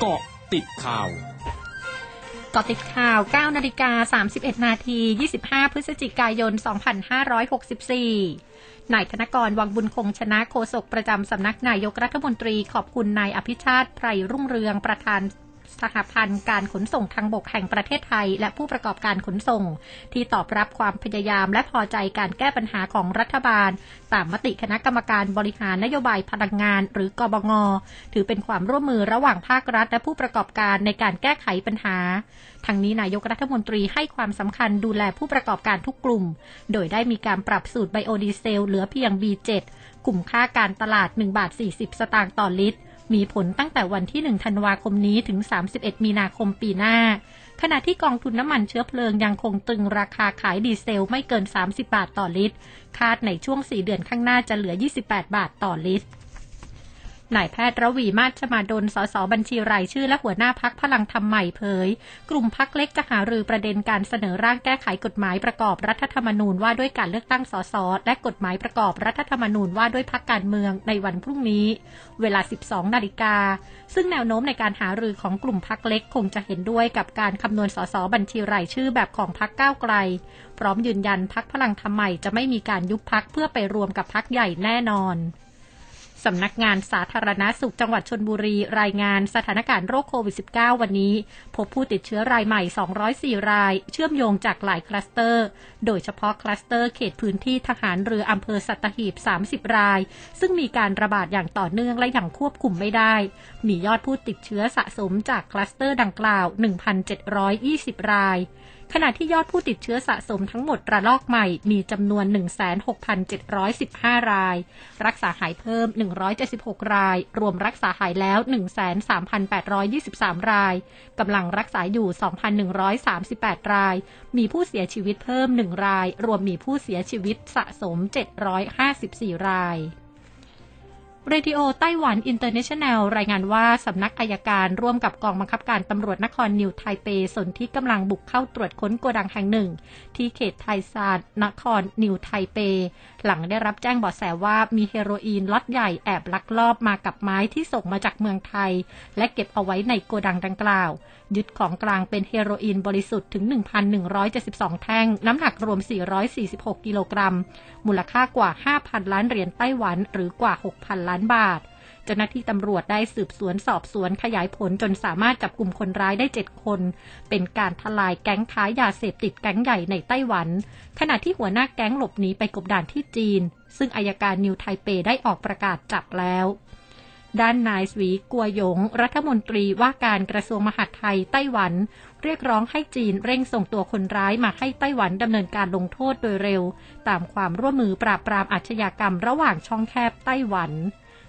เกาะติดข่าวเกาะติดข่าว 9 นาฬิกา 31 นาที 25 พฤศจิกายน 2564 นายธนกร วังบุญคงชนะโฆษกประจำสำนักนายกรัฐมนตรีขอบคุณนายอภิชาติไพรรุ่งเรืองประธาน สหพันธ์การขนส่งทางบกแห่งประเทศไทย และผู้ประกอบการขนส่ง ที่ตอบรับความพยายามและพอใจการแก้ปัญหาของรัฐบาล ตามมติคณะกรรมการบริหารนโยบายพลังงาน หรือกบง ถือเป็นความร่วมมือระหว่างภาครัฐ และผู้ประกอบการในการแก้ไขปัญหาทางนี้นายกรัฐมนตรีให้ความสำคัญดูแลผู้ประกอบการทุกกลุ่ม โดยได้มีการปรับสูตรไบโอดีเซลเหลือเพียง B7 กลุ่มค่าการตลาด 1 บาท 40 สตางค์ต่อลิตร มีผลตั้งแต่วันที่ 1 ธันวาคมนี้ถึง 31 มีนาคมปีหน้า ขณะที่กองทุนน้ำมันเชื้อเพลิงยังคงตึงราคาขายดีเซลไม่เกิน 30 บาทต่อลิตร คาดในช่วง 4 เดือนข้างหน้าจะเหลือ 28 บาทต่อลิตร นายแพทย์ระวีมาชมาดล สสบัญชีรายชื่อและหัวหน้าพักพลังธรรมใหม่เผย กลุ่มพักเล็กจะหารือประเด็นการเสนอร่างแก้ไขกฎหมายประกอบรัฐธรรมนูญว่าด้วยการเลือกตั้งสสและกฎหมายประกอบรัฐธรรมนูญว่าด้วยพักการเมืองในวันพรุ่งนี้ เวลา 12 นาฬิกา ซึ่งแนวโน้มในการหารือของกลุ่มพักเล็กคงจะเห็นด้วยกับการคำนวณสสบัญชีรายชื่อแบบของพักก้าวไกล พร้อมยืนยันพรรคพลังธรรมใหม่จะไม่มีการยุบพรรคเพื่อไปรวมกับพรรคใหญ่แน่นอน สำนักงานสาธารณสุขจังหวัดชลบุรีรายงานสถานการณ์โรคโควิด -19 วันนี้ พบผู้ติดเชื้อรายใหม่ 204 ราย เชื่อมโยงจากหลายคลัสเตอร์ โดยเฉพาะคลัสเตอร์เขตพื้นที่ทหารเรืออำเภอสัตหีบ 30 ราย ซึ่งมีการระบาดอย่างต่อเนื่องและอย่างควบคุมไม่ได้ มียอดผู้ติดเชื้อสะสมจากคลัสเตอร์ดังกล่าว 1,720 ราย ขณะที่ยอดผู้ติดเชื้อสะสมทั้งหมดระลอกใหม่มีจำนวน 16,715 ราย รักษาหายเพิ่ม 176 ราย รวมรักษาหายแล้ว 13,823 ราย กำลังรักษาอยู่ 2,138 ราย มีผู้เสียชีวิตเพิ่ม 1 ราย รวมมีผู้เสียชีวิตสะสม 754 ราย Radio Taiwan International รายงานว่าสำนักอัยการร่วมกับกองบังคับการตำรวจนครนิวไทเปสนธิกำลังบุกเข้าตรวจค้นโกดังแห่งหนึ่ง ที่เขตไทซานนครนิวไทเป หลังได้รับแจ้งเบาะแสว่ามีเฮโรอีนล็อตใหญ่แอบลักลอบมากับไม้ที่ส่งมาจากเมืองไทย และเก็บเอาไว้ในโกดังดังกล่าว ยึดของกลางเป็นเฮโรอีนบริสุทธิ์ถึง 1,172 แท่ง น้ำหนักรวม 446 กิโลกรัม มูลค่ากว่า 5,000 ล้านเหรียญไต้หวันหรือกว่า 6,000ล้านบาท เจ้าหน้าที่ตำรวจได้สืบสวนสอบสวนขยายผลจนสามารถจับกลุ่มคนร้ายได้เจ็ดคน เป็นการทลายแก๊งค้ายาเสพติดแก๊งใหญ่ในไต้หวัน ขณะที่หัวหน้าแก๊งหลบหนีไปกบดานที่จีน ซึ่งอายการนิวไทเปได้ออกประกาศจับแล้วด้านนายสวีกัวหยง รัฐมนตรีว่าการกระทรวงมหาดไทยไต้หวัน เรียกร้องให้จีนเร่งส่งตัวคนร้ายมาให้ไต้หวันดำเนินการลงโทษโดยเร็ว ตามความร่วมมือปราบปรามอาชญากรรมระหว่างช่องแคบไต้หวัน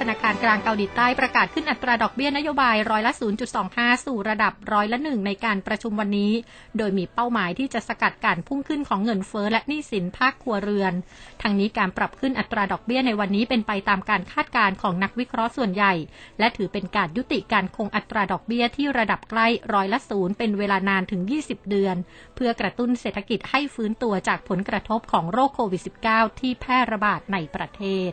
ธนาคารกลางเกาหลีใต้ประกาศขึ้นอัตราดอกเบี้ยนโยบายร้อยละ 0.25 สู่ระดับร้อยละหนึ่งในการประชุมวันนี้ โดยมีเป้าหมายที่จะสกัดการพุ่งขึ้นของเงินเฟ้อและหนี้สินภาคครัวเรือน ทั้งนี้การปรับขึ้นอัตราดอกเบี้ยในวันนี้เป็นไปตามการคาดการณ์ของนักวิเคราะห์ส่วนใหญ่ และถือเป็นการยุติการคงอัตราดอกเบี้ยที่ระดับใกล้ร้อยละศูนย์เป็นเวลานานถึง 20 เดือน เพื่อกระตุ้นเศรษฐกิจให้ฟื้นตัวจากผลกระทบของโรคโควิด -19 ที่แพร่ระบาดในประเทศ